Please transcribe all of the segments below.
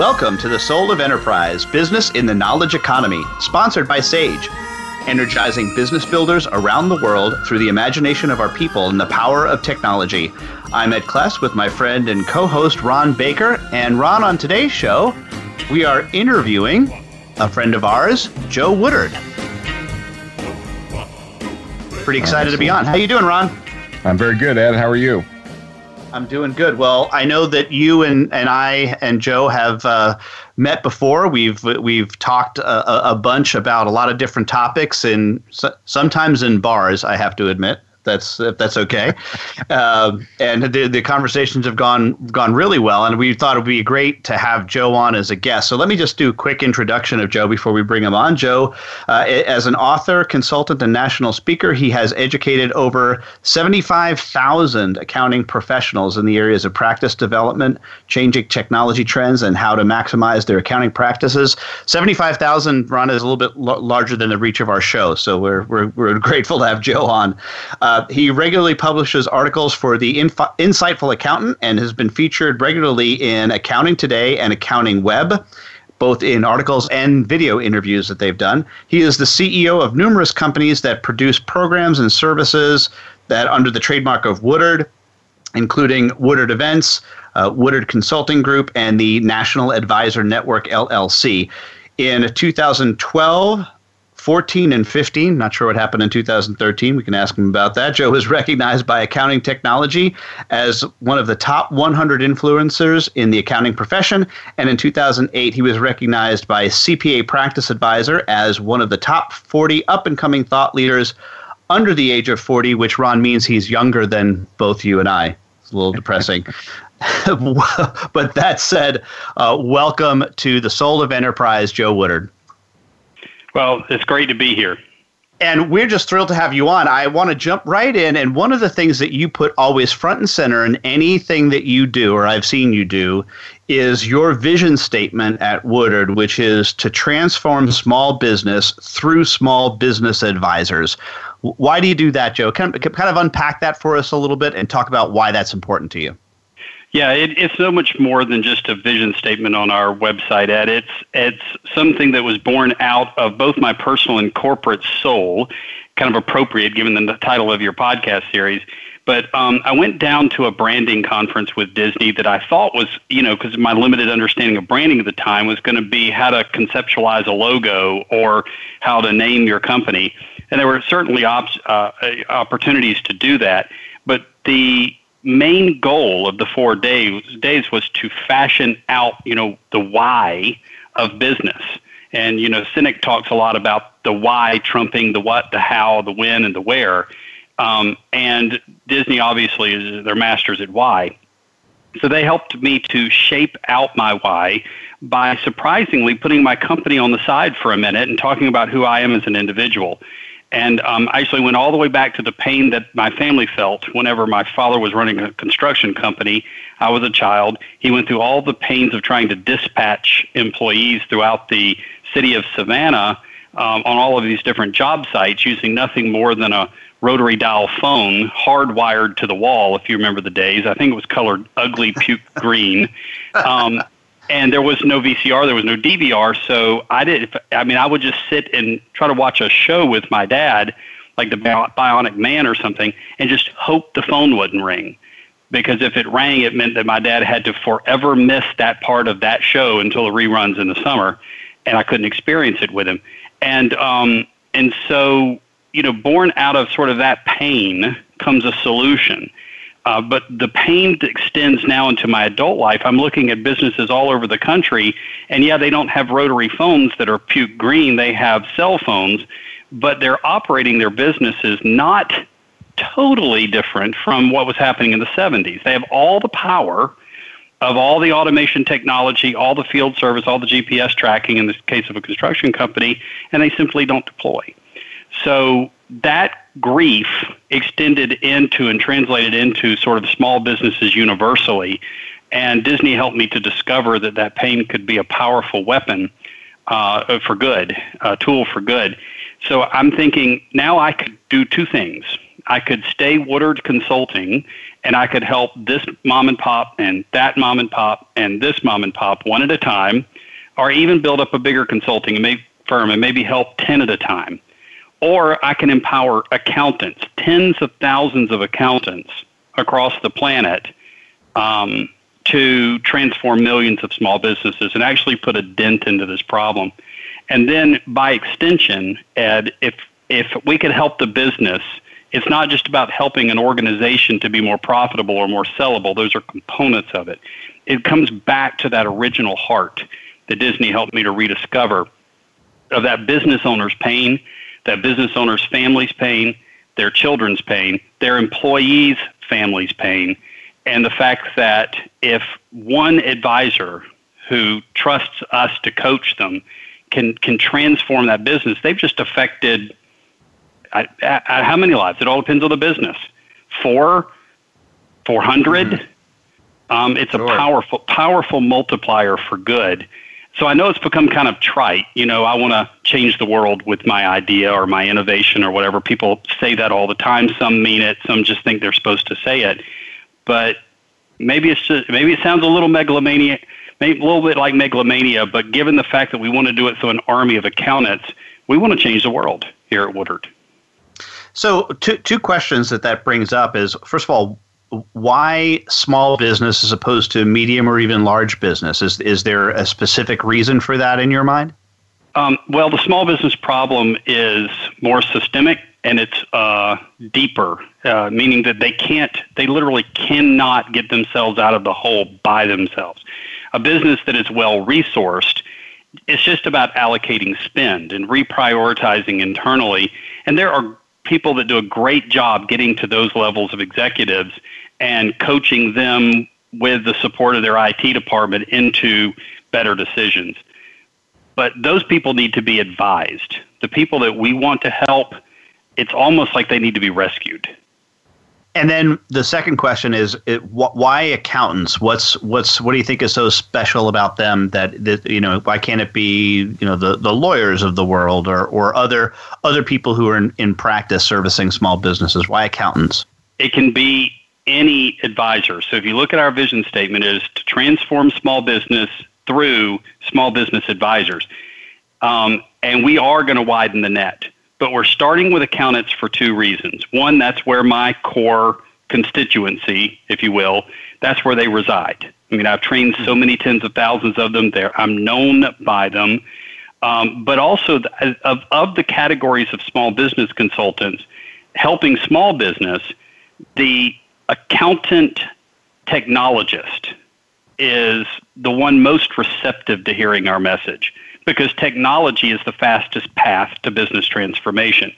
Welcome to the Soul of Enterprise Business in the Knowledge Economy, sponsored by Sage, energizing business builders around the world through the imagination of our people and the power of technology. I'm Ed Kless with my friend and co host Ron Baker. And Ron, on today's show, we are interviewing a friend of ours, Joe Woodard. Pretty excited to be on. How you doing, Ron? I'm very good, Ed. How are you? I'm doing good. Well, I know that you and, and I and Joe have uh, met before. We've we've talked a, a, bunch about a lot of different topics, and sometimes in bars. I have to admit that's if that's okay. uh, and the, the conversations have gone gone really well, and we thought it would be great to have Joe on as a guest. So let me just do a quick introduction of Joe before we bring him on. Joe, uh, as an author, consultant, and national speaker, he has educated over seventy five thousand accounting professionals in the areas of practice development, changing technology trends, and how to maximize their accounting practices. Seventy five thousand, Ron, is a little bit l- larger than the reach of our show, so we're we're, we're grateful to have Joe on. Uh, uh, he regularly publishes articles for the Inf- Insightful Accountant and has been featured regularly in Accounting Today and Accounting Web both in articles and video interviews that they've done. He is the CEO of numerous companies that produce programs and services that under the trademark of Woodard, including Woodard Events, uh, Woodard Consulting Group, and the National Advisor Network LLC. In 2012, 14 and 15. Not sure what happened in 2013. We can ask him about that. Joe was recognized by Accounting Technology as one of the top 100 influencers in the accounting profession. And in 2008, he was recognized by CPA Practice Advisor as one of the top 40 up and coming thought leaders under the age of 40, which Ron means he's younger than both you and I. It's a little depressing. but that said, uh, welcome to the Soul of Enterprise, Joe Woodard. Well, it's great to be here. And we're just thrilled to have you on. I want to jump right in. And one of the things that you put always front and center in anything that you do, or I've seen you do, is your vision statement at Woodard, which is to transform small business through small business advisors. Why do you do that, Joe? Kind of, kind of unpack that for us a little bit and talk about why that's important to you. Yeah, it, it's so much more than just a vision statement on our website, Ed. It's it's something that was born out of both my personal and corporate soul, kind of appropriate given the title of your podcast series. But um, I went down to a branding conference with Disney that I thought was, you know, because my limited understanding of branding at the time was going to be how to conceptualize a logo or how to name your company. And there were certainly op- uh, opportunities to do that. But the main goal of the four days days was to fashion out, you know, the why of business. And you know, Sinek talks a lot about the why trumping the what, the how, the when, and the where. Um, and Disney obviously is their masters at why. So they helped me to shape out my why by surprisingly putting my company on the side for a minute and talking about who I am as an individual. And um, I actually went all the way back to the pain that my family felt whenever my father was running a construction company. I was a child. He went through all the pains of trying to dispatch employees throughout the city of Savannah um, on all of these different job sites using nothing more than a rotary dial phone hardwired to the wall, if you remember the days. I think it was colored ugly puke green. Um, and there was no VCR, there was no DVR. So I did. I mean, I would just sit and try to watch a show with my dad, like the Bionic Man or something, and just hope the phone wouldn't ring. because if it rang, it meant that my dad had to forever miss that part of that show until the reruns in the summer, and I couldn't experience it with him. And um, and so you know, born out of sort of that pain comes a solution. Uh, but the pain extends now into my adult life. I'm looking at businesses all over the country, and yeah, they don't have rotary phones that are puke green. They have cell phones, but they're operating their businesses not totally different from what was happening in the 70s. They have all the power of all the automation technology, all the field service, all the GPS tracking in the case of a construction company, and they simply don't deploy. So that grief extended into and translated into sort of small businesses universally. And Disney helped me to discover that that pain could be a powerful weapon uh, for good, a tool for good. So I'm thinking now I could do two things. I could stay Woodard Consulting and I could help this mom and pop and that mom and pop and this mom and pop one at a time, or even build up a bigger consulting firm and maybe help 10 at a time. Or I can empower accountants, tens of thousands of accountants across the planet um, to transform millions of small businesses and actually put a dent into this problem. And then by extension, Ed, if if we could help the business, it's not just about helping an organization to be more profitable or more sellable. Those are components of it. It comes back to that original heart that Disney helped me to rediscover of that business owner's pain, that business owner's families' pain, their children's pain, their employees' families' pain, and the fact that if one advisor who trusts us to coach them can can transform that business. They've just affected I, I, how many lives? It all depends on the business. Four, four hundred. mm mm-hmm. Um, it's sure. a powerful powerful multiplier for good. So I know it's become kind of trite. You know, I want to change the world with my idea or my innovation or whatever. People say that all the time. Some mean it. Some just think they're supposed to say it. But maybe it's just maybe it sounds a little megalomaniac maybe a little bit like megalomania, but given the fact that we want to do it through an army of accountants, we want to change the world here at Woodard. So, two, two questions that that brings up is first of all, why small business as opposed to medium or even large business? Is, is there a specific reason for that in your mind? Um, well, the small business problem is more systemic and it's uh, deeper, uh, meaning that they can't, they literally cannot get themselves out of the hole by themselves a business that is well resourced, it's just about allocating spend and reprioritizing internally. And there are people that do a great job getting to those levels of executives and coaching them with the support of their IT department into better decisions. But those people need to be advised. The people that we want to help, it's almost like they need to be rescued. And then the second question is, it, wh- why accountants? What's what's what do you think is so special about them that, that you know why can't it be you know the, the lawyers of the world or, or other other people who are in, in practice servicing small businesses? Why accountants? It can be any advisor. So if you look at our vision statement, it is to transform small business through small business advisors, um, and we are going to widen the net. But we're starting with accountants for two reasons. One, that's where my core constituency, if you will, that's where they reside. I mean, I've trained so many tens of thousands of them there. I'm known by them. Um, but also, the, of, of the categories of small business consultants, helping small business, the accountant technologist is the one most receptive to hearing our message because technology is the fastest path to business transformation.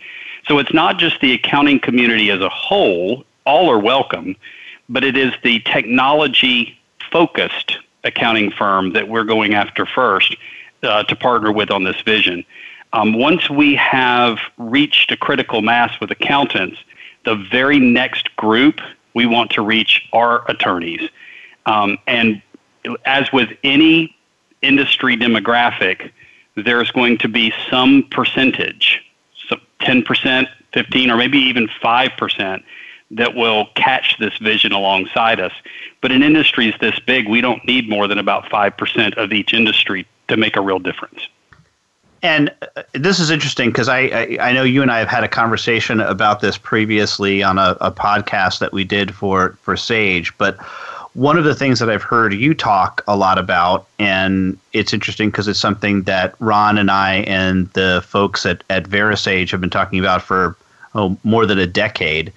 So it's not just the accounting community as a whole, all are welcome, but it is the technology focused accounting firm that we're going after first uh, to partner with on this vision. Um, once we have reached a critical mass with accountants, the very next group we want to reach our attorneys. Um, and as with any industry demographic, there's going to be some percentage, so 10%, 15, or maybe even 5% that will catch this vision alongside us. But in industries this big, we don't need more than about 5% of each industry to make a real difference. And uh, this is interesting because I, I, I know you and I have had a conversation about this previously on a, a podcast that we did for for Sage, but one of the things that I've heard you talk a lot about, and it's interesting because it's something that Ron and I and the folks at, at VeraSage have been talking about for oh, more than a decade,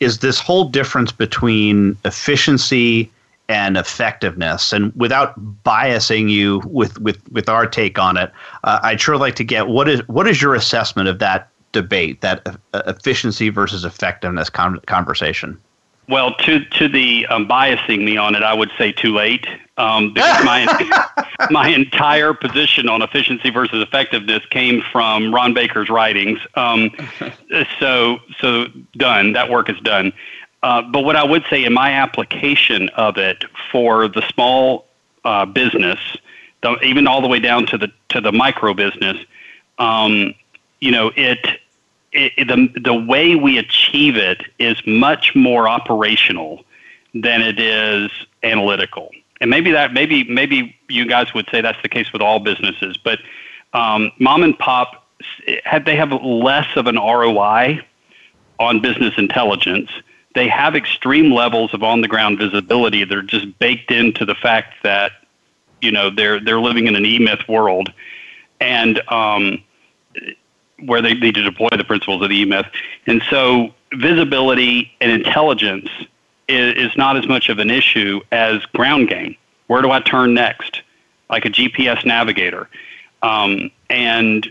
is this whole difference between efficiency and effectiveness. And without biasing you with, with, with our take on it, uh, I'd sure like to get what is what is your assessment of that debate, that uh, efficiency versus effectiveness con- conversation? Well, to to the um, biasing me on it, I would say too late. Um, because my my entire position on efficiency versus effectiveness came from Ron Baker's writings. Um, so so done. That work is done. Uh, but what I would say in my application of it for the small uh, business, the, even all the way down to the to the micro business, um, you know, it it, the the way we achieve it is much more operational than it is analytical. And maybe that maybe maybe you guys would say that's the case with all businesses, but um, mom and pop they have less of an ROI on business intelligence. They have extreme levels of on the ground visibility that are just baked into the fact that you know they're they're living in an e myth world, and um, where they need to deploy the principles of the E-Myth. And so visibility and intelligence is, is not as much of an issue as ground game. Where do I turn next? Like a GPS navigator. Um, and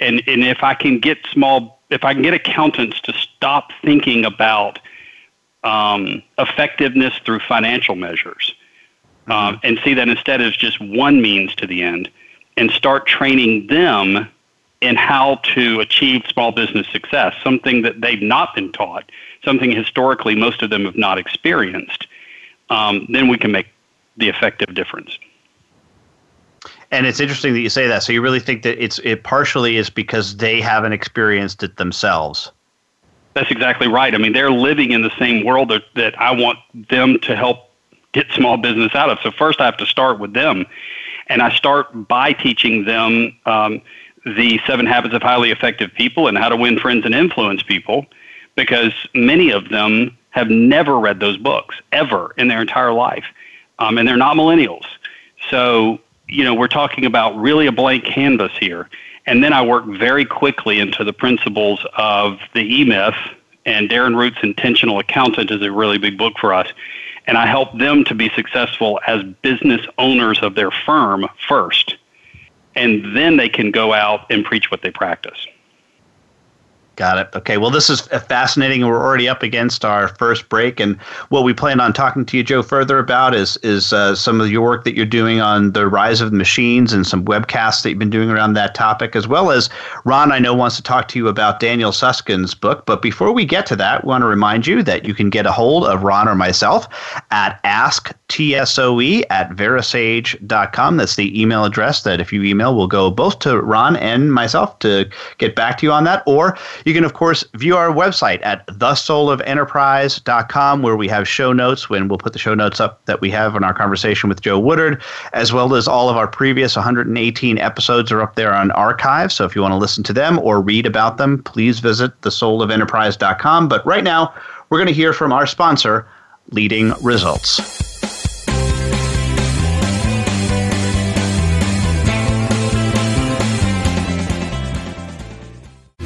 and and if I can get small, if I can get accountants to stop thinking about um, effectiveness through financial measures, um, and see that instead as just one means to the end, and start training them in how to achieve small business success, something that they've not been taught, something historically most of them have not experienced, um, then we can make the effective difference. And it's interesting that you say that. So you really think that it's it partially is because they haven't experienced it themselves. That's exactly right. I mean, they're living in the same world that, that I want them to help get small business out of. So first, I have to start with them, and I start by teaching them. Um, the Seven Habits of Highly Effective People and How to Win Friends and Influence People because many of them have never read those books ever in their entire life. Um, and they're not millennials. So, you know, we're talking about really a blank canvas here. And then I work very quickly into the principles of the E Myth, and Darren Root's Intentional Accountant is a really big book for us. And I help them to be successful as business owners of their firm first and then they can go out and preach what they practice. Got it. Okay. Well, this is fascinating. We're already up against our first break, and what we plan on talking to you, Joe, further about is is uh, some of your work that you're doing on the rise of machines and some webcasts that you've been doing around that topic, as well as Ron. I know wants to talk to you about Daniel Susskind's book. But before we get to that, we want to remind you that you can get a hold of Ron or myself at asktsoe at verasage.com. That's the email address that if you email, will go both to Ron and myself to get back to you on that, or you can, of course, view our website at thesoulofenterprise.com, where we have show notes when we'll put the show notes up that we have in our conversation with Joe Woodard, as well as all of our previous 118 episodes are up there on archive. So if you want to listen to them or read about them, please visit thesoulofenterprise.com. But right now, we're going to hear from our sponsor, Leading Results.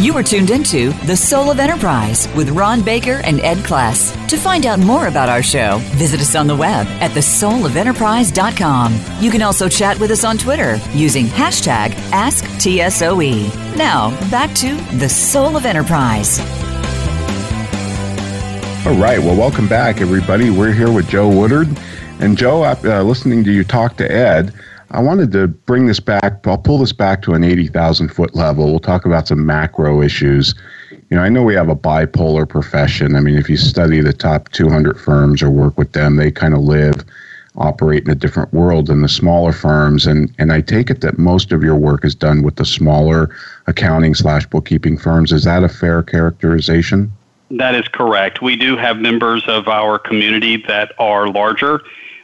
You are tuned into The Soul of Enterprise with Ron Baker and Ed Kless. To find out more about our show, visit us on the web at thesoulofenterprise.com. You can also chat with us on Twitter using hashtag AskTSOE. Now, back to The Soul of Enterprise. All right. Well, welcome back, everybody. We're here with Joe Woodard. And Joe, uh, listening to you talk to Ed, I wanted to bring this back. I'll pull this back to an 80,000 foot level. We'll talk about some macro issues. You know, I know we have a bipolar profession. I mean, if you study the top 200 firms or work with them, they kind of live, operate in a different world than the smaller firms. And, and I take it that most of your work is done with the smaller accounting slash bookkeeping firms. Is that a fair characterization? That is correct. We do have members of our community that are larger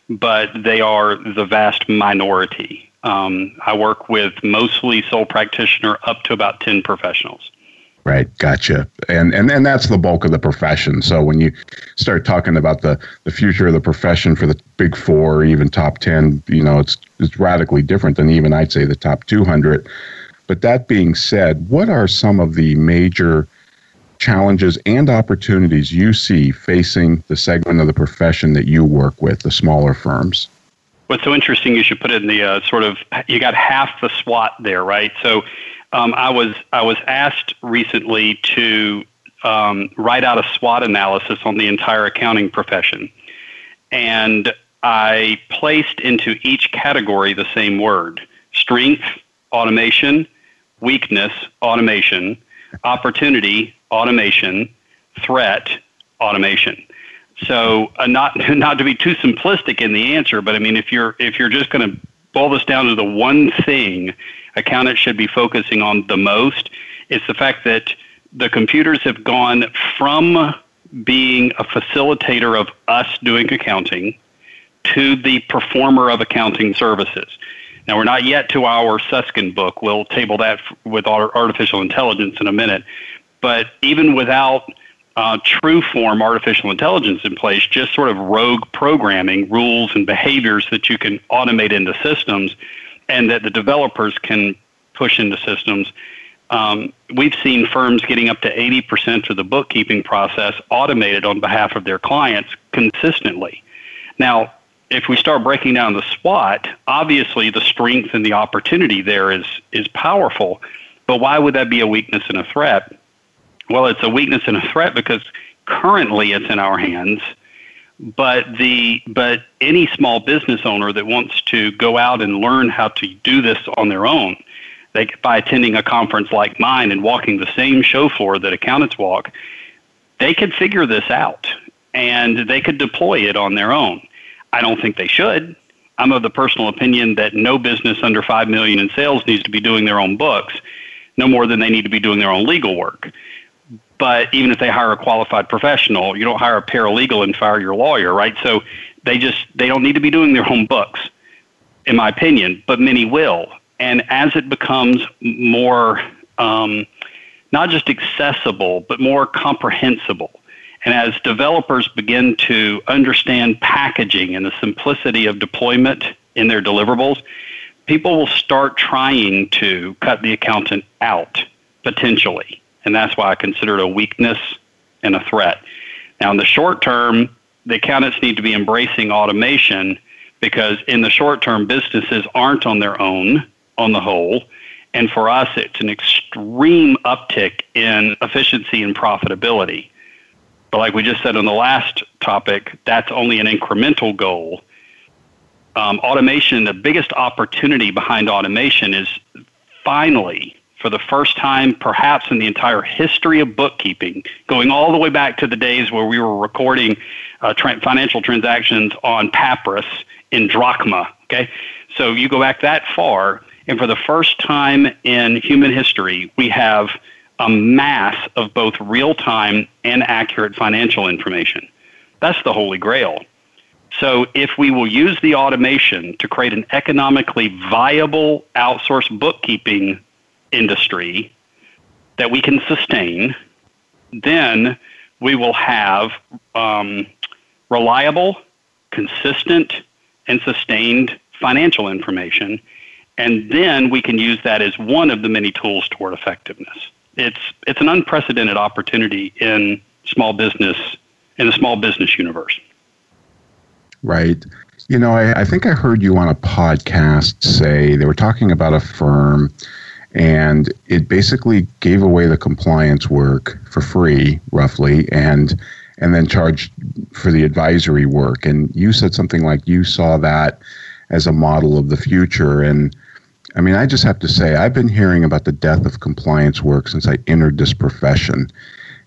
but they are the vast minority. Um, I work with mostly sole practitioner up to about 10 professionals. Right, gotcha. And, and and that's the bulk of the profession. So when you start talking about the, the future of the profession for the big four, or even top ten, you know, it's it's radically different than even I'd say the top two hundred. But that being said, what are some of the major challenges and opportunities you see facing the segment of the profession that you work with, the smaller firms? What's so interesting, you should put it in the uh, sort of, you got half the SWOT there, right? So um, I, was, I was asked recently to um, write out a SWOT analysis on the entire accounting profession. And I placed into each category the same word strength, automation, weakness, automation, opportunity, automation, threat, automation. So, uh, not not to be too simplistic in the answer, but I mean, if you're if you're just going to boil this down to the one thing accountants should be focusing on the most, it's the fact that the computers have gone from being a facilitator of us doing accounting to the performer of accounting services. Now, we're not yet to our Susskind book. We'll table that with artificial intelligence in a minute. But even without uh, true form artificial intelligence in place, just sort of rogue programming, rules and behaviors that you can automate into systems and that the developers can push into systems. Um, we've seen firms getting up to 80% of the bookkeeping process automated on behalf of their clients consistently. Now, if we start breaking down the SWOT, obviously the strength and the opportunity there is is powerful. But why would that be a weakness and a threat? Well, it's a weakness and a threat because currently it's in our hands. But the but any small business owner that wants to go out and learn how to do this on their own, they by attending a conference like mine and walking the same show floor that accountants walk, they could figure this out and they could deploy it on their own. I don't think they should. I'm of the personal opinion that no business under 5 million in sales needs to be doing their own books no more than they need to be doing their own legal work. But even if they hire a qualified professional, you don't hire a paralegal and fire your lawyer, right? So they just they don't need to be doing their home books, in my opinion. But many will, and as it becomes more um, not just accessible but more comprehensible, and as developers begin to understand packaging and the simplicity of deployment in their deliverables, people will start trying to cut the accountant out potentially and that's why I consider it a weakness and a threat. Now, in the short term, the accountants need to be embracing automation because in the short term, businesses aren't on their own on the whole. And for us, it's an extreme uptick in efficiency and profitability. But like we just said on the last topic, that's only an incremental goal. um, automation, the biggest opportunity behind automation is finally, for the first time perhaps in the entire history of bookkeeping, going all the way back to the days where we were recording uh, tra- financial transactions on papyrus in drachma. Okay, so you go back that far, and for the first time in human history, we have a mass of both real time and accurate financial information. That's the holy grail. So, if we will use the automation to create an economically viable outsourced bookkeeping industry that we can sustain, then we will have um, reliable, consistent, and sustained financial information. And then we can use that as one of the many tools toward effectiveness. It's, it's an unprecedented opportunity in small business, in the small business universe. Right. You know, I, I think I heard you on a podcast say they were talking about a firm and it basically gave away the compliance work for free, roughly, and and then charged for the advisory work. And you said something like you saw that as a model of the future. And I mean, I just have to say, I've been hearing about the death of compliance work since I entered this profession.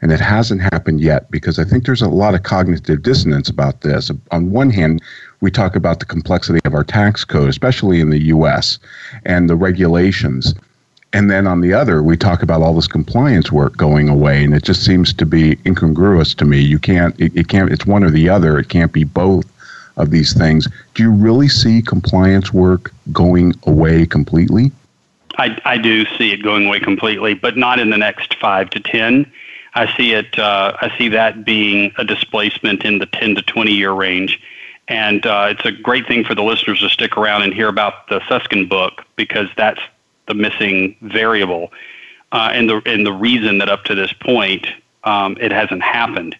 And it hasn't happened yet because I think there's a lot of cognitive dissonance about this. On one hand, we talk about the complexity of our tax code, especially in the US, and the regulations. And then on the other, we talk about all this compliance work going away, and it just seems to be incongruous to me. You can't, it, it can't, it's one or the other. It can't be both of these things. Do you really see compliance work going away completely? I, I do see it going away completely, but not in the next five to ten. I see it. Uh, I see that being a displacement in the ten to twenty year range, and uh, it's a great thing for the listeners to stick around and hear about the Susskind book because that's the missing variable, uh, and the and the reason that up to this point um, it hasn't happened.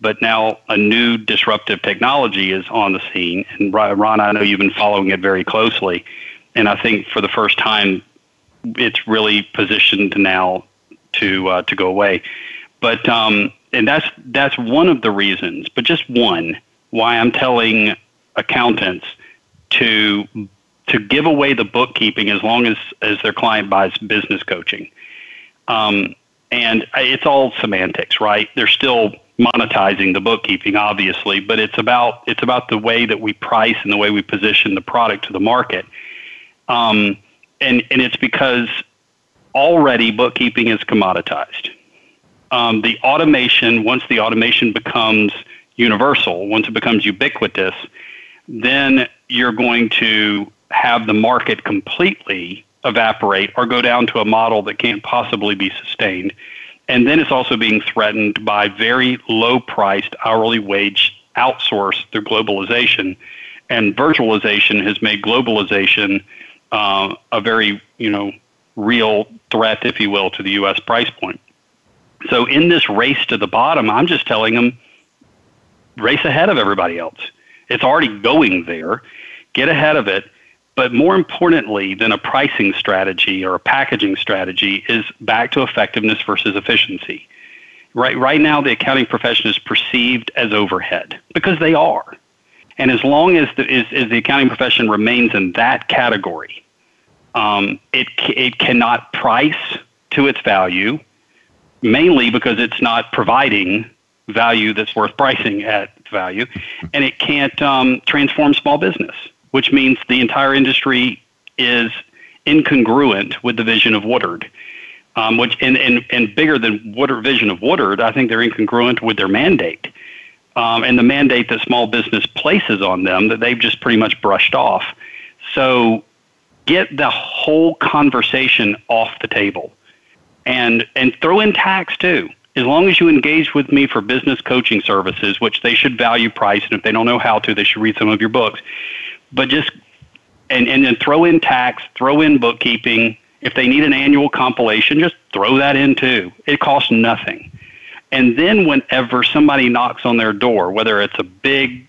But now a new disruptive technology is on the scene, and Ron, I know you've been following it very closely, and I think for the first time, it's really positioned now to uh, to go away. But um, and that's that's one of the reasons, but just one why I'm telling accountants to to give away the bookkeeping as long as, as their client buys business coaching. Um, and it's all semantics, right? They're still monetizing the bookkeeping, obviously, but it's about it's about the way that we price and the way we position the product to the market. Um, and and it's because already bookkeeping is commoditized. Um, the automation, once the automation becomes universal, once it becomes ubiquitous, then you're going to have the market completely evaporate or go down to a model that can't possibly be sustained. And then it's also being threatened by very low priced hourly wage outsource through globalization. And virtualization has made globalization uh, a very, you know, real threat, if you will, to the U.S. price point. So in this race to the bottom, I'm just telling them, race ahead of everybody else. It's already going there. Get ahead of it but more importantly than a pricing strategy or a packaging strategy is back to effectiveness versus efficiency. Right, right now, the accounting profession is perceived as overhead because they are. And as long as the, as, as the accounting profession remains in that category, um, it, it cannot price to its value, mainly because it's not providing value that's worth pricing at value, and it can't um, transform small business which means the entire industry is incongruent with the vision of Woodard. Um, which and, and, and bigger than Woodard vision of Woodard, I think they're incongruent with their mandate. Um, and the mandate that small business places on them that they've just pretty much brushed off. So get the whole conversation off the table and and throw in tax too. As long as you engage with me for business coaching services, which they should value price, and if they don't know how to, they should read some of your books but just and and then throw in tax, throw in bookkeeping. If they need an annual compilation, just throw that in too. It costs nothing. And then whenever somebody knocks on their door, whether it's a big,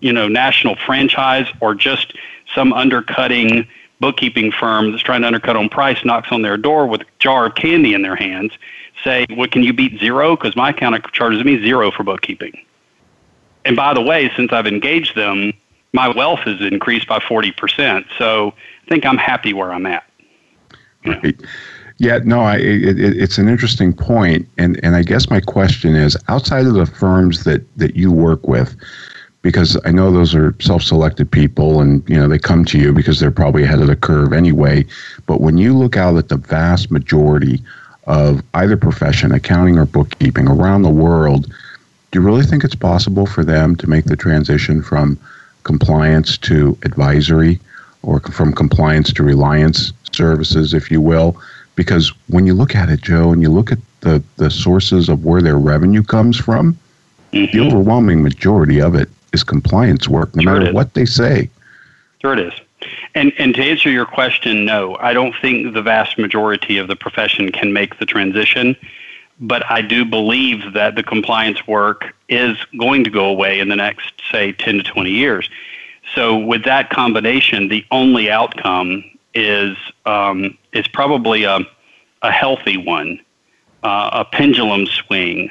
you know, national franchise or just some undercutting bookkeeping firm that's trying to undercut on price knocks on their door with a jar of candy in their hands, say, "Well, can you beat zero? Because my accountant charges me zero for bookkeeping." And by the way, since I've engaged them, my wealth has increased by 40%. So I think I'm happy where I'm at. Right. Yeah, no, I, it, it, it's an interesting point, and and I guess my question is, outside of the firms that that you work with, because I know those are self-selected people, and you know they come to you because they're probably ahead of the curve anyway. But when you look out at the vast majority of either profession, accounting or bookkeeping around the world, do you really think it's possible for them to make the transition from compliance to advisory, or from compliance to reliance services, if you will? Because when you look at it, Joe, and you look at the, the sources of where their revenue comes from, mm-hmm. the overwhelming majority of it is compliance work, no sure matter what they say. Sure it is. And, and to answer your question, no, I don't think the vast majority of the profession can make the transition. But I do believe that the compliance work is going to go away in the next, say, 10 to 20 years. So, with that combination, the only outcome is um, is probably a, a healthy one, uh, a pendulum swing,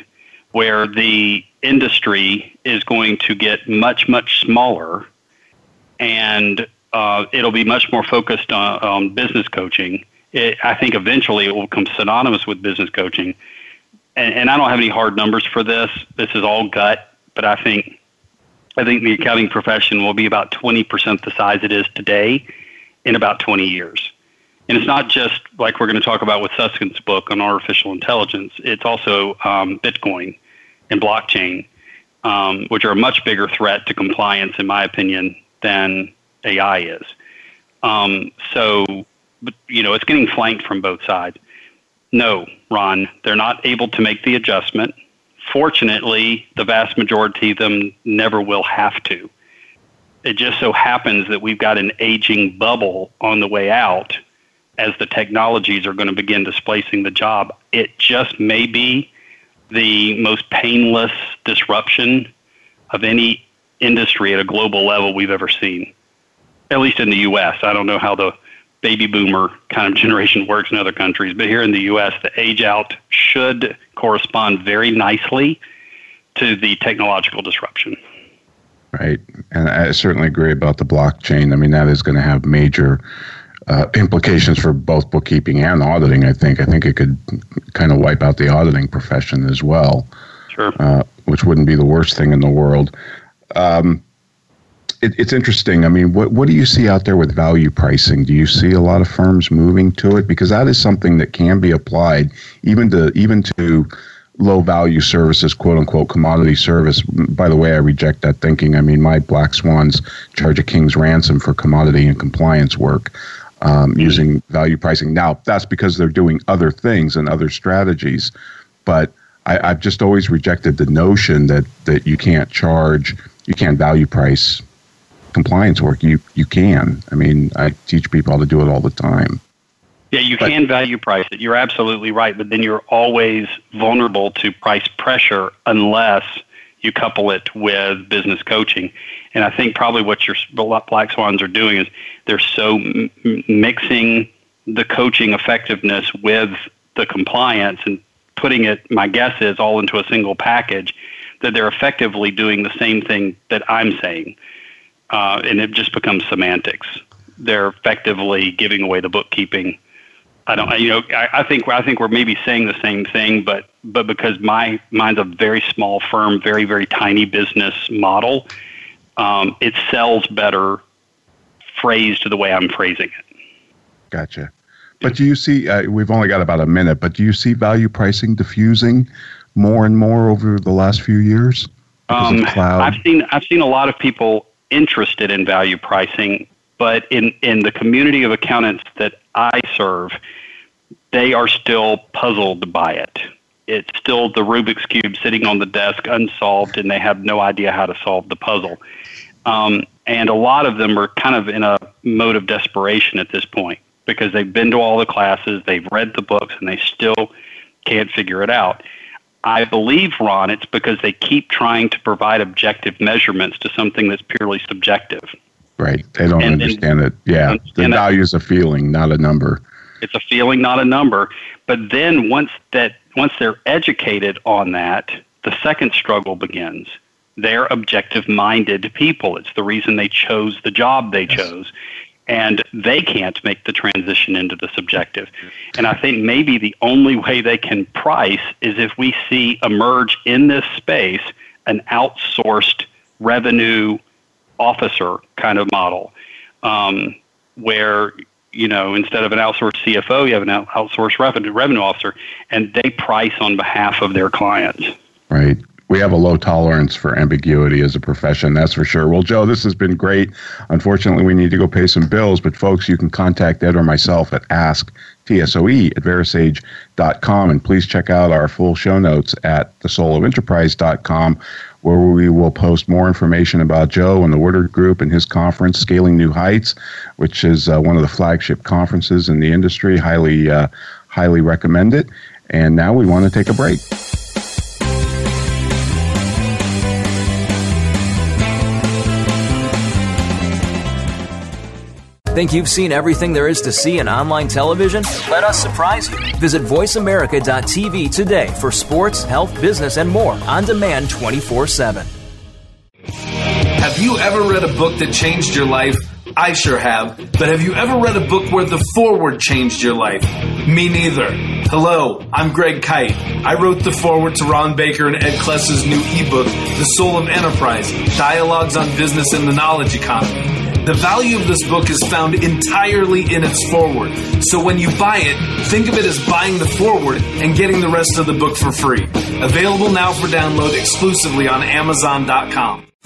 where the industry is going to get much much smaller, and uh, it'll be much more focused on, on business coaching. It, I think eventually it will become synonymous with business coaching, and, and I don't have any hard numbers for this. This is all gut, but I think I think the accounting profession will be about 20% the size it is today in about 20 years. And it's not just like we're going to talk about with Susskind's book on artificial intelligence. It's also um, Bitcoin and blockchain, um, which are a much bigger threat to compliance, in my opinion, than AI is. Um, so, you know, it's getting flanked from both sides. No, Ron, they're not able to make the adjustment. Fortunately, the vast majority of them never will have to it just so happens that we've got an aging bubble on the way out as the technologies are going to begin displacing the job. It just may be the most painless disruption of any industry at a global level we've ever seen, at least in the U.S. I don't know how the baby boomer kind of generation works in other countries, but here in the U.S., the age out should correspond very nicely to the technological disruption. Right. And I certainly agree about the blockchain. I mean, that is going to have major uh, implications for both bookkeeping and auditing, I think. I think it could kind of wipe out the auditing profession as well. Sure. Uh, which wouldn't be the worst thing in the world. Um, it, it's interesting. I mean, what what do you see out there with value pricing? Do you see a lot of firms moving to it because that is something that can be applied even to even to low value services, quote unquote, commodity service. By the way, I reject that thinking. I mean, my black swans charge a king's ransom for commodity and compliance work um, using value pricing. Now, that's because they're doing other things and other strategies. But I, I've just always rejected the notion that, that you can't charge, you can't value price compliance work. You, you can. I mean, I teach people how to do it all the time. Yeah, you but, can value price it. You're absolutely right, but then you're always vulnerable to price pressure unless you couple it with business coaching. And I think probably what your black swans are doing is they're so m- mixing the coaching effectiveness with the compliance and putting it, my guess is, all into a single package that they're effectively doing the same thing that I'm saying. Uh, and it just becomes semantics. They're effectively giving away the bookkeeping I don't, you know, I, I think I think we're maybe saying the same thing, but but because my mine's a very small firm, very very tiny business model, um, it sells better phrased the way I'm phrasing it. Gotcha. But do you see? Uh, we've only got about a minute, but do you see value pricing diffusing more and more over the last few years? Um, I've seen I've seen a lot of people interested in value pricing, but in in the community of accountants that I serve, they are still puzzled by it. It's still the Rubik's Cube sitting on the desk unsolved, and they have no idea how to solve the puzzle. Um, and a lot of them are kind of in a mode of desperation at this point because they've been to all the classes, they've read the books, and they still can't figure it out. I believe, Ron, it's because they keep trying to provide objective measurements to something that's purely subjective. Right. They don't and, understand and, it. Yeah. The value is a feeling, not a number. It's a feeling, not a number. But then once that once they're educated on that, the second struggle begins. they're objective minded people. It's the reason they chose the job they yes. chose. And they can't make the transition into the subjective. And I think maybe the only way they can price is if we see emerge in this space an outsourced revenue officer kind of model um, where you know, instead of an outsourced CFO, you have an outsourced revenue revenue officer, and they price on behalf of their clients. Right. We have a low tolerance for ambiguity as a profession, that's for sure. Well, Joe, this has been great. Unfortunately, we need to go pay some bills, but folks, you can contact Ed or myself at ask TSOE at verasage.com. And please check out our full show notes at thesoulofenterprise.com, where we will post more information about Joe and the Woodard Group and his conference, Scaling New Heights, which is uh, one of the flagship conferences in the industry. Highly, uh, highly recommend it. And now we want to take a break. Think you've seen everything there is to see in online television? Let us surprise you. Visit VoiceAmerica.tv today for sports, health, business, and more on demand 24 7. Have you ever read a book that changed your life? I sure have. But have you ever read a book where the foreword changed your life? Me neither. Hello, I'm Greg Kyte. I wrote the foreword to Ron Baker and Ed Kless's new ebook, The Soul of Enterprise Dialogues on Business and the Knowledge Economy. The value of this book is found entirely in its foreword. So when you buy it, think of it as buying the foreword and getting the rest of the book for free. Available now for download exclusively on Amazon.com.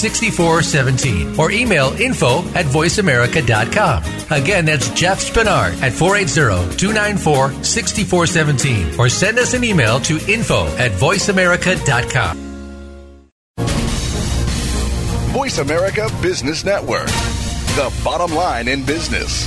6417 or email info at voiceamerica.com. Again, that's Jeff Spinard at 480-294-6417 or send us an email to info at voiceamerica.com. Voice America Business Network. The bottom line in business.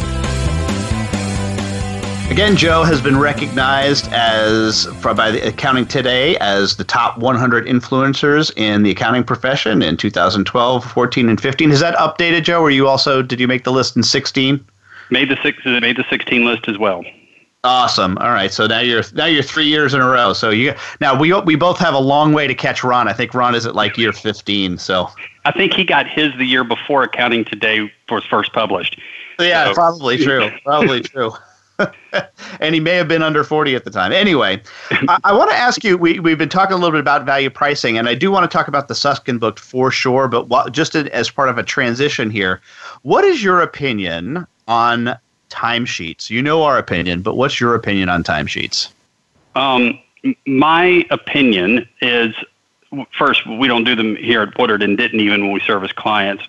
Again, Joe has been recognized as by the Accounting Today as the top 100 influencers in the accounting profession in 2012, 14, and 15. Is that updated, Joe? Or you also did you make the list in 16? Made the six made the 16 list as well. Awesome. All right. So now you're now you're three years in a row. So you now we we both have a long way to catch Ron. I think Ron is at like year 15. So I think he got his the year before Accounting Today was first published. Yeah, so. probably true. Probably true. and he may have been under 40 at the time. Anyway, I, I want to ask you we, we've been talking a little bit about value pricing, and I do want to talk about the Susskind book for sure, but just as part of a transition here, what is your opinion on timesheets? You know our opinion, but what's your opinion on timesheets? Um, my opinion is first, we don't do them here at Woodard and didn't even when we service clients.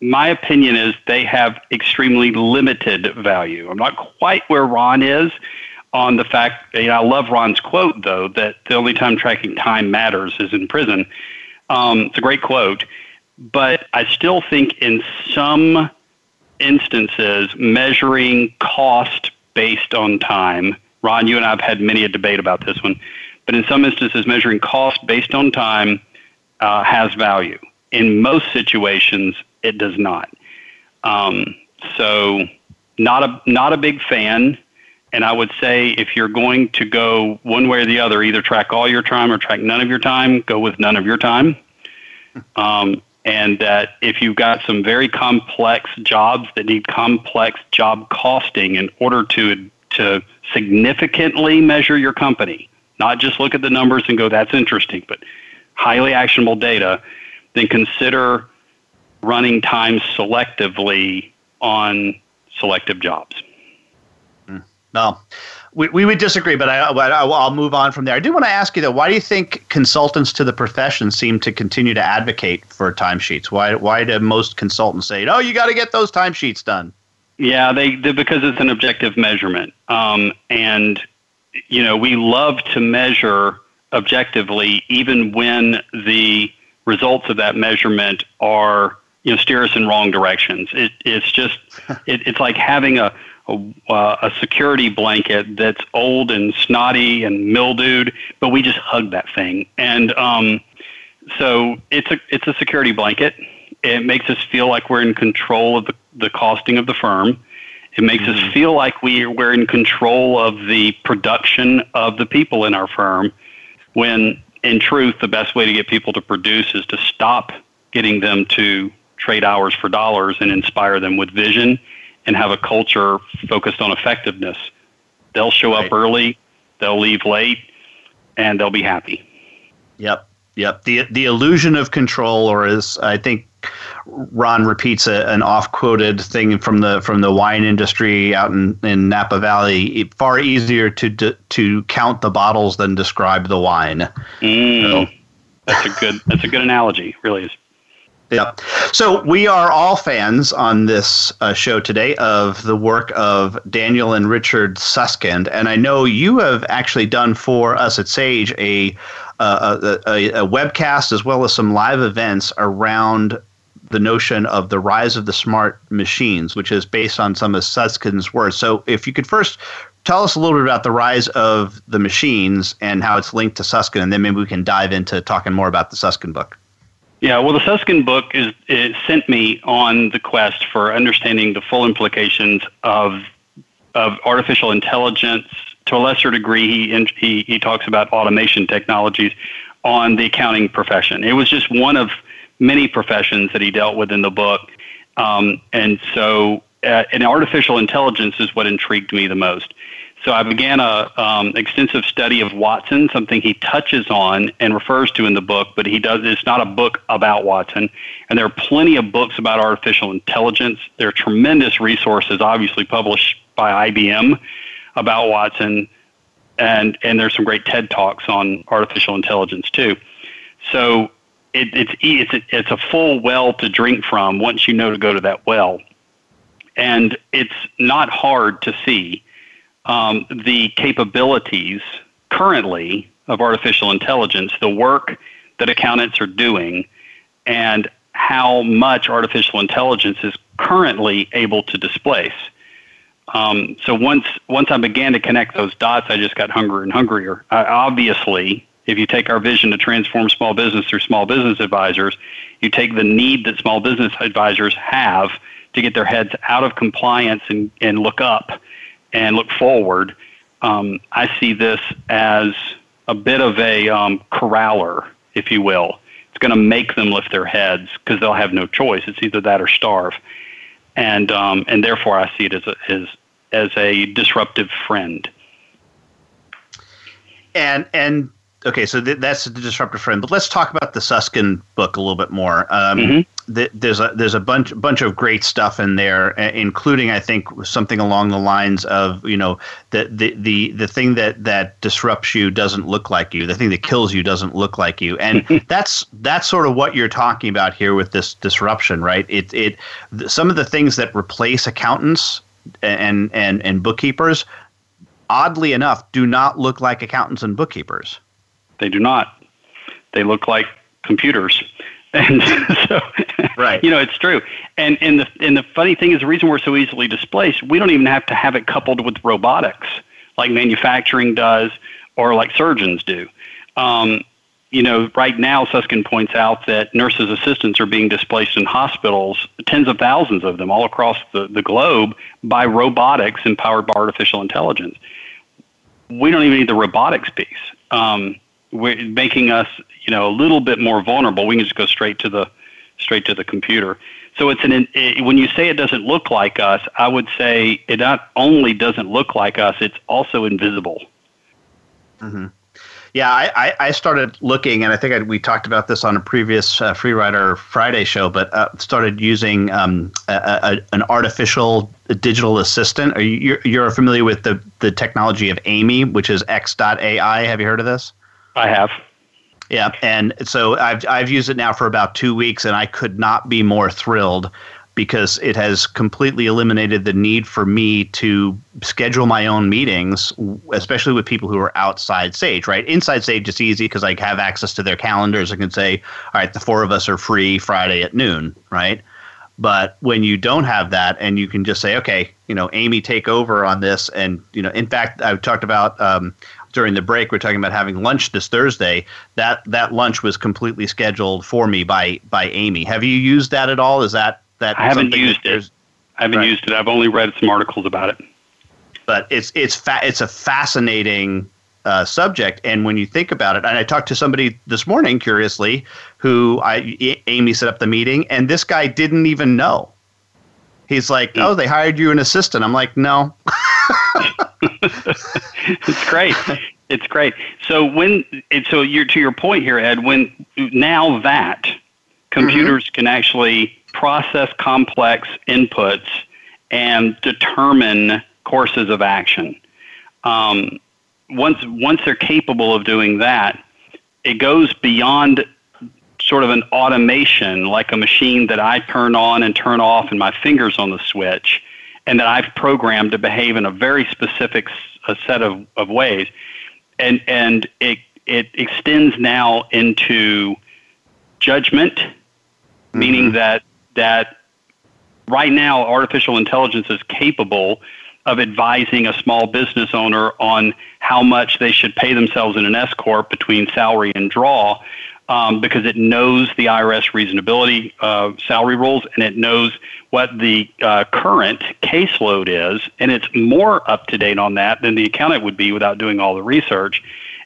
My opinion is they have extremely limited value. I'm not quite where Ron is on the fact, you know, I love Ron's quote, though, that the only time tracking time matters is in prison. Um, it's a great quote. But I still think in some instances, measuring cost based on time, Ron, you and I have had many a debate about this one but in some instances, measuring cost based on time uh, has value. In most situations, it does not. Um, so, not a not a big fan. And I would say if you're going to go one way or the other, either track all your time or track none of your time, go with none of your time. Um, and that if you've got some very complex jobs that need complex job costing in order to to significantly measure your company, not just look at the numbers and go, that's interesting, but highly actionable data, then consider running time selectively on selective jobs. Mm. No, we, we would disagree, but I, I, will move on from there. I do want to ask you though, why do you think consultants to the profession seem to continue to advocate for timesheets? Why why do most consultants say, "Oh, you got to get those timesheets done"? Yeah, they, they because it's an objective measurement, um, and you know we love to measure objectively, even when the results of that measurement are you know steer us in wrong directions. It, it's just it, it's like having a a, uh, a security blanket that's old and snotty and mildewed, but we just hug that thing. And um, so it's a it's a security blanket. It makes us feel like we're in control of the, the costing of the firm. It makes mm-hmm. us feel like we, we're in control of the production of the people in our firm, when in truth, the best way to get people to produce is to stop getting them to trade hours for dollars and inspire them with vision and have a culture focused on effectiveness. They'll show right. up early, they'll leave late, and they'll be happy. Yep. Yep. The the illusion of control, or as I think Ron repeats a, an off quoted thing from the from the wine industry out in, in Napa Valley. Far easier to, to to count the bottles than describe the wine. Mm, so. That's a good that's a good analogy. Really is. Yeah. So we are all fans on this uh, show today of the work of Daniel and Richard Susskind, and I know you have actually done for us at Sage a a, a, a webcast as well as some live events around the notion of the rise of the smart machines, which is based on some of Susskind's words. So if you could first tell us a little bit about the rise of the machines and how it's linked to Susskind, and then maybe we can dive into talking more about the Susskind book. Yeah, well, the Susskind book is sent me on the quest for understanding the full implications of of artificial intelligence. To a lesser degree, he he, he talks about automation technologies on the accounting profession. It was just one of many professions that he dealt with in the book, um, and so uh, and artificial intelligence is what intrigued me the most. So I began a um, extensive study of Watson, something he touches on and refers to in the book, but he does. It's not a book about Watson, and there are plenty of books about artificial intelligence. There are tremendous resources, obviously published by IBM, about Watson, and and there's some great TED talks on artificial intelligence too. So it, it's it's a, it's a full well to drink from once you know to go to that well, and it's not hard to see um, the capabilities currently of artificial intelligence, the work that accountants are doing, and how much artificial intelligence is currently able to displace. Um, so once once I began to connect those dots, I just got hungrier and hungrier. Uh, obviously, if you take our vision to transform small business through small business advisors, you take the need that small business advisors have to get their heads out of compliance and, and look up and look forward, um, I see this as a bit of a um, corraler, if you will. It's going to make them lift their heads because they'll have no choice. It's either that or starve, and um, and therefore I see it as a, as as a disruptive friend. And and okay, so th- that's the disruptive friend. But let's talk about the Susskind book a little bit more. Um, mm-hmm. th- there's a there's a bunch bunch of great stuff in there, including I think something along the lines of you know the the the the thing that that disrupts you doesn't look like you. The thing that kills you doesn't look like you, and that's that's sort of what you're talking about here with this disruption, right? It it some of the things that replace accountants and and and bookkeepers oddly enough, do not look like accountants and bookkeepers. They do not. They look like computers. And so, right. you know, it's true. And and the and the funny thing is, the reason we're so easily displaced, we don't even have to have it coupled with robotics like manufacturing does or like surgeons do. Um, you know, right now, Susskind points out that nurses' assistants are being displaced in hospitals, tens of thousands of them all across the, the globe, by robotics empowered by artificial intelligence. We don't even need the robotics piece. Um, we're making us, you know, a little bit more vulnerable. We can just go straight to the straight to the computer. So it's an it, when you say it doesn't look like us, I would say it not only doesn't look like us, it's also invisible. Mm-hmm. Yeah, I, I started looking, and I think I, we talked about this on a previous uh, Friday show, but uh, started using um, a, a, an artificial digital assistant. Are you you're, you're familiar with the, the technology of Amy, which is X.AI? Have you heard of this? I have. Yeah, and so I've I've used it now for about two weeks, and I could not be more thrilled because it has completely eliminated the need for me to schedule my own meetings, especially with people who are outside Sage, right? Inside Sage, it's easy because I have access to their calendars. I can say, all right, the four of us are free Friday at noon, right? But when you don't have that and you can just say, okay, you know, Amy, take over on this. And, you know, in fact, I've talked about um, during the break, we're talking about having lunch this Thursday. That that lunch was completely scheduled for me by by Amy. Have you used that at all? Is that that I haven't used it. I haven't right. used it. I've only read some articles about it. But it's it's fa- it's a fascinating uh, subject, and when you think about it, and I talked to somebody this morning, curiously, who I Amy set up the meeting, and this guy didn't even know. He's like, "Oh, they hired you an assistant." I'm like, "No." it's great. It's great. So when so you're to your point here, Ed. When now that computers mm-hmm. can actually process complex inputs and determine courses of action. Um, once once they're capable of doing that, it goes beyond sort of an automation, like a machine that I turn on and turn off, and my fingers on the switch, and that I've programmed to behave in a very specific a set of, of ways, and and it it extends now into judgment, mm-hmm. meaning that that right now artificial intelligence is capable of advising a small business owner on how much they should pay themselves in an S corp between salary and draw, um, because it knows the IRS reasonability uh, salary rules and it knows what the uh, current caseload is, and it's more up to date on that than the accountant would be without doing all the research,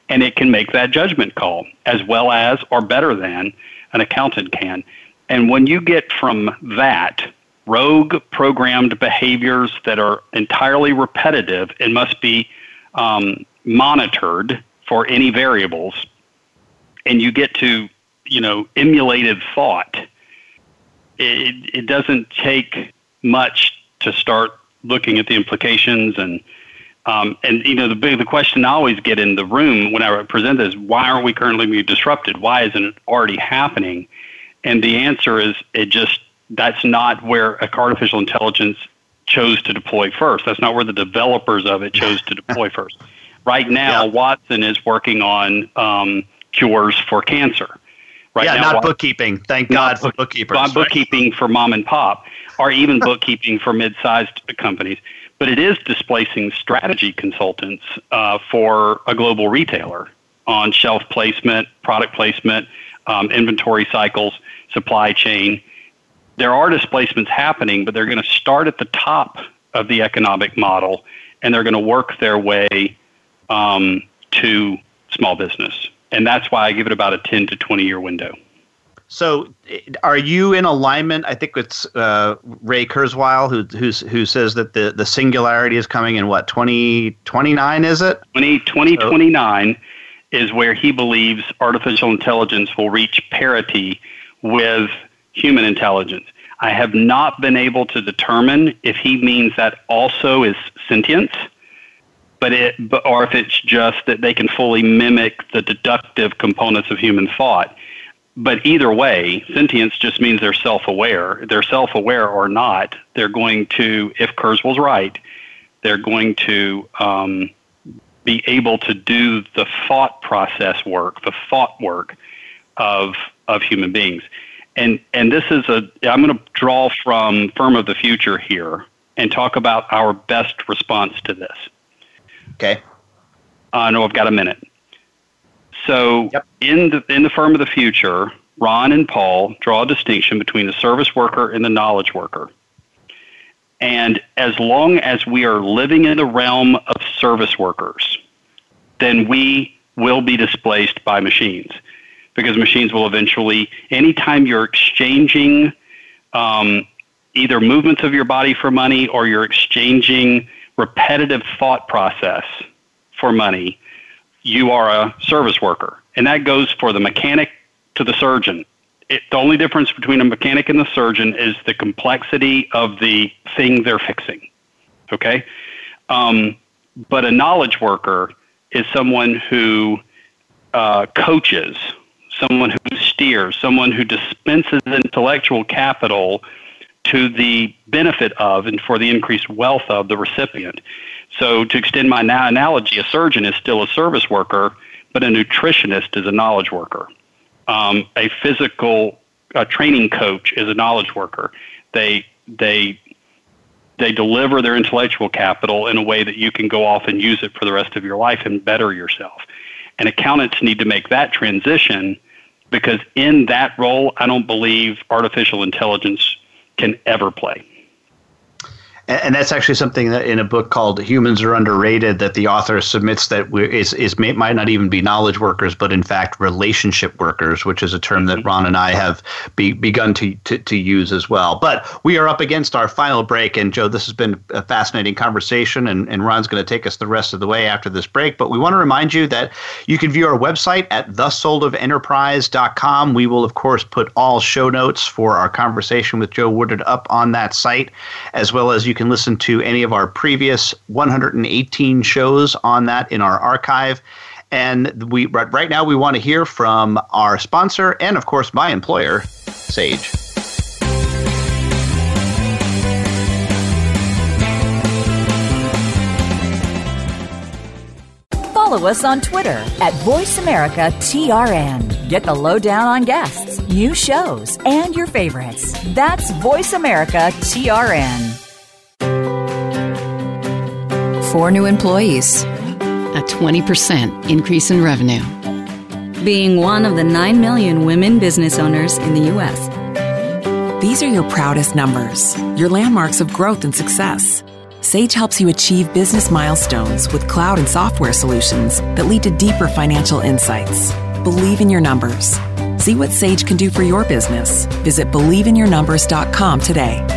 and it can make that judgment call as well as or better than an accountant can. And when you get from that rogue programmed behaviors that are entirely repetitive and must be um, monitored for any variables, and you get to you know emulated thought, it, it doesn't take much to start looking at the implications and um, and you know the big the question I always get in the room when I present this: Why aren't we currently being disrupted? Why isn't it already happening? And the answer is it just that's not where artificial intelligence chose to deploy first. That's not where the developers of it chose to deploy first. Right now, yeah. Watson is working on um, cures for cancer. Right yeah, now, not bookkeeping. Thank God for bookkeepers. Not bookkeeping for mom and pop, or even bookkeeping for mid-sized companies. But it is displacing strategy consultants uh, for a global retailer on shelf placement, product placement, um, inventory cycles supply chain. There are displacements happening, but they're going to start at the top of the economic model and they're going to work their way um, to small business. And that's why I give it about a 10 to 20 year window. So, are you in alignment? I think it's uh, Ray Kurzweil who who's, who says that the, the singularity is coming in what 2029 is it? 20, 2029 so, is where he believes artificial intelligence will reach parity with human intelligence. I have not been able to determine if he means that also is sentience, but it, or if it's just that they can fully mimic the deductive components of human thought. But either way, sentience just means they're self-aware. They're self-aware or not, they're going to, if Kurzweil's right, they're going to um, be able to do the thought process work, the thought work of of human beings. And and this is a I'm going to draw from Firm of the Future here and talk about our best response to this. Okay. I know I've got a minute. So yep. in the in the Firm of the Future, Ron and Paul draw a distinction between the service worker and the knowledge worker. And as long as we are living in the realm of service workers, then we will be displaced by machines because machines will eventually, anytime you're exchanging um, either movements of your body for money or you're exchanging repetitive thought process for money, you are a service worker. And that goes for the mechanic to the surgeon. It, the only difference between a mechanic and the surgeon is the complexity of the thing they're fixing. Okay? Um, but a knowledge worker is someone who uh, coaches, someone who steers, someone who dispenses intellectual capital to the benefit of and for the increased wealth of the recipient. So, to extend my analogy, a surgeon is still a service worker, but a nutritionist is a knowledge worker. Um, a physical a training coach is a knowledge worker. They they they deliver their intellectual capital in a way that you can go off and use it for the rest of your life and better yourself. And accountants need to make that transition because in that role, I don't believe artificial intelligence can ever play and that's actually something that in a book called "Humans Are Underrated" that the author submits that is is may, might not even be knowledge workers, but in fact relationship workers, which is a term that mm-hmm. Ron and I have be, begun to, to, to use as well. But we are up against our final break, and Joe, this has been a fascinating conversation, and, and Ron's going to take us the rest of the way after this break. But we want to remind you that you can view our website at thesoulofenterprise.com. We will of course put all show notes for our conversation with Joe Woodard up on that site, as well as you can listen to any of our previous 118 shows on that in our archive. And we right, now we want to hear from our sponsor and of course my employer, Sage. Follow us on Twitter at VoiceAmericaTRN. Get the lowdown on guests, new shows, and your favorites. That's VoiceAmericaTRN four new employees, a 20% increase in revenue. Being one of the 9 million women business owners in the U.S. These are your proudest numbers, your landmarks of growth and success. Sage helps you achieve business milestones with cloud and software solutions that lead to deeper financial insights. Believe in your numbers. See what Sage can do for your business. Visit believeinyournumbers.com today.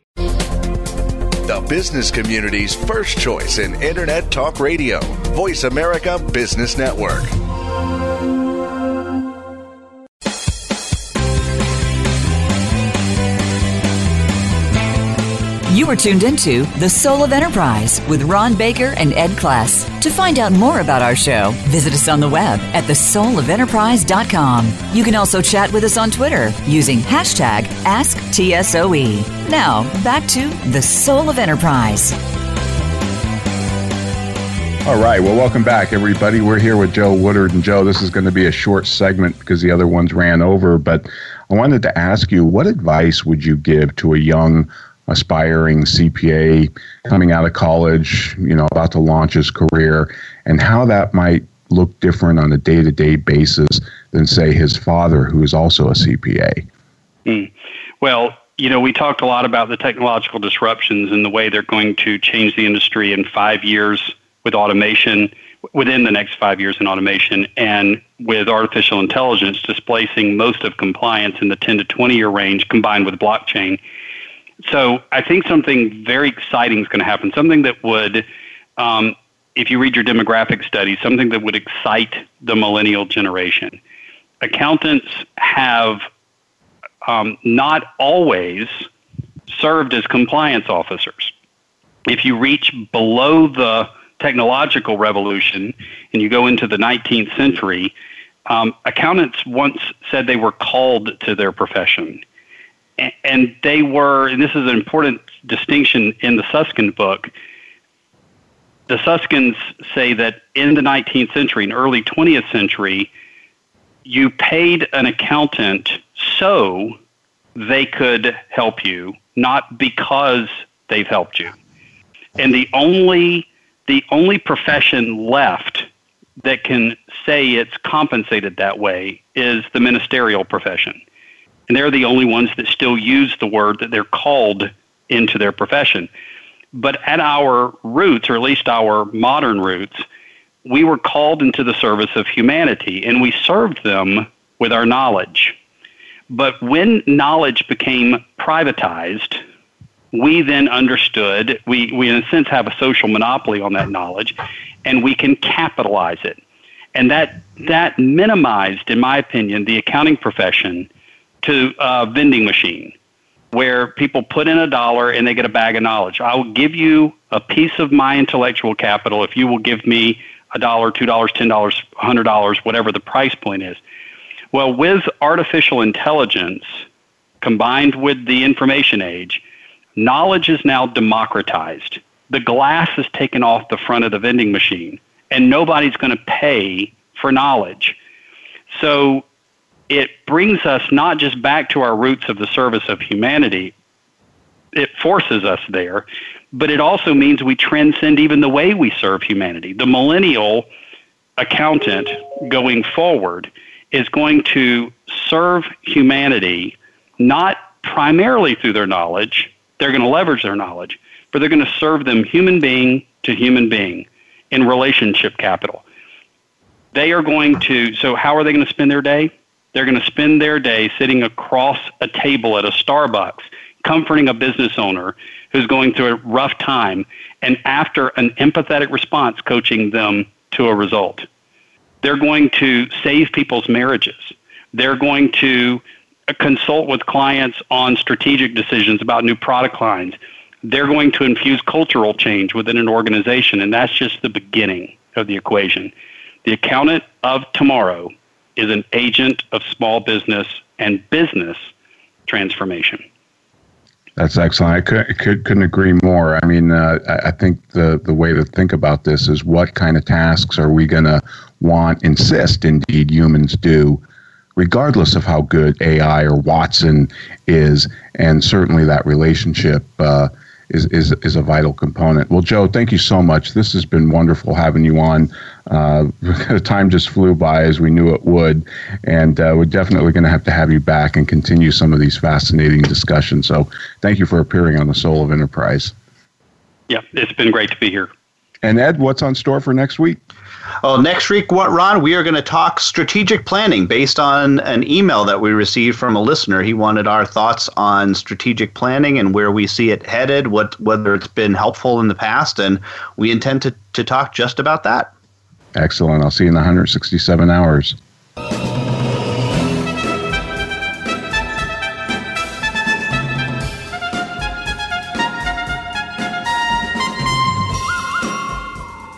the business community's first choice in Internet Talk Radio. Voice America Business Network. You are tuned into The Soul of Enterprise with Ron Baker and Ed Kless. To find out more about our show, visit us on the web at thesoulofenterprise.com. You can also chat with us on Twitter using hashtag AskTSOE. Now, back to The Soul of Enterprise. All right. Well, welcome back, everybody. We're here with Joe Woodard. And Joe, this is going to be a short segment because the other ones ran over. But I wanted to ask you what advice would you give to a young aspiring CPA coming out of college, you know, about to launch his career, and how that might look different on a day to day basis than, say, his father, who is also a CPA? Mm. Well, you know, we talked a lot about the technological disruptions and the way they're going to change the industry in five years with automation, within the next five years in automation, and with artificial intelligence displacing most of compliance in the 10 to 20 year range combined with blockchain so I think something very exciting is going to happen. Something that would, um, if you read your demographic studies, something that would excite the millennial generation. Accountants have um, not always served as compliance officers. If you reach below the technological revolution and you go into the 19th century, um, accountants once said they were called to their profession and they were, and this is an important distinction in the Susskind book. The Susskinds say that in the 19th century and early 20th century, you paid an accountant so they could help you, not because they've helped you. And the only the only profession left that can say it's compensated that way is the ministerial profession. And they're the only ones that still use the word that they're called into their profession. But at our roots, or at least our modern roots, we were called into the service of humanity and we served them with our knowledge. But when knowledge became privatized, we then understood, we, we in a sense have a social monopoly on that knowledge, and we can capitalize it. And that, that minimized, in my opinion, the accounting profession to a vending machine where people put in a dollar and they get a bag of knowledge. I will give you a piece of my intellectual capital if you will give me a dollar, two dollars, ten dollars, hundred dollars, whatever the price point is. Well, with artificial intelligence combined with the information age, knowledge is now democratized. The glass is taken off the front of the vending machine, and nobody's going to pay for knowledge. So it brings us not just back to our roots of the service of humanity, it forces us there, but it also means we transcend even the way we serve humanity. The millennial accountant going forward is going to serve humanity not primarily through their knowledge, they're going to leverage their knowledge, but they're going to serve them human being to human being in relationship capital. They are going to, so how are they going to spend their day? They're going to spend their day sitting across a table at a Starbucks, comforting a business owner who's going through a rough time, and after an empathetic response, coaching them to a result. They're going to save people's marriages. They're going to consult with clients on strategic decisions about new product lines. They're going to infuse cultural change within an organization, and that's just the beginning of the equation. The accountant of tomorrow is an agent of small business and business transformation. That's excellent. I could, could not agree more. I mean, uh, I think the the way to think about this is what kind of tasks are we going to want, insist, indeed, humans do, regardless of how good AI or Watson is, and certainly that relationship. Uh, is, is, is a vital component. Well, Joe, thank you so much. This has been wonderful having you on. Uh, time just flew by as we knew it would, and uh, we're definitely going to have to have you back and continue some of these fascinating discussions. So, thank you for appearing on the Soul of Enterprise. Yeah, it's been great to be here. And Ed, what's on store for next week? Oh, next week, what Ron? We are going to talk strategic planning based on an email that we received from a listener. He wanted our thoughts on strategic planning and where we see it headed, what whether it's been helpful in the past, and we intend to, to talk just about that. Excellent. I'll see you in 167 hours.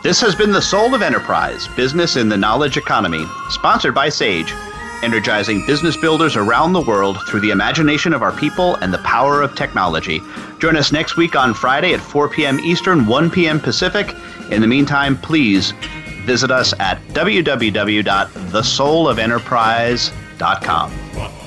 This has been the Soul of Enterprise Business in the Knowledge Economy, sponsored by Sage, energizing business builders around the world through the imagination of our people and the power of technology. Join us next week on Friday at 4 p.m. Eastern, 1 p.m. Pacific. In the meantime, please visit us at www.thesoulofenterprise.com.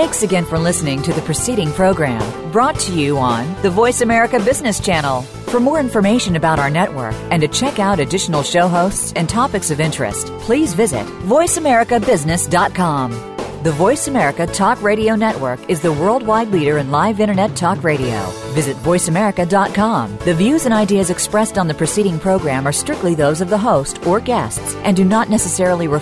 Thanks again for listening to the preceding program brought to you on the Voice America Business Channel. For more information about our network and to check out additional show hosts and topics of interest, please visit VoiceAmericaBusiness.com. The Voice America Talk Radio Network is the worldwide leader in live Internet talk radio. Visit VoiceAmerica.com. The views and ideas expressed on the preceding program are strictly those of the host or guests and do not necessarily reflect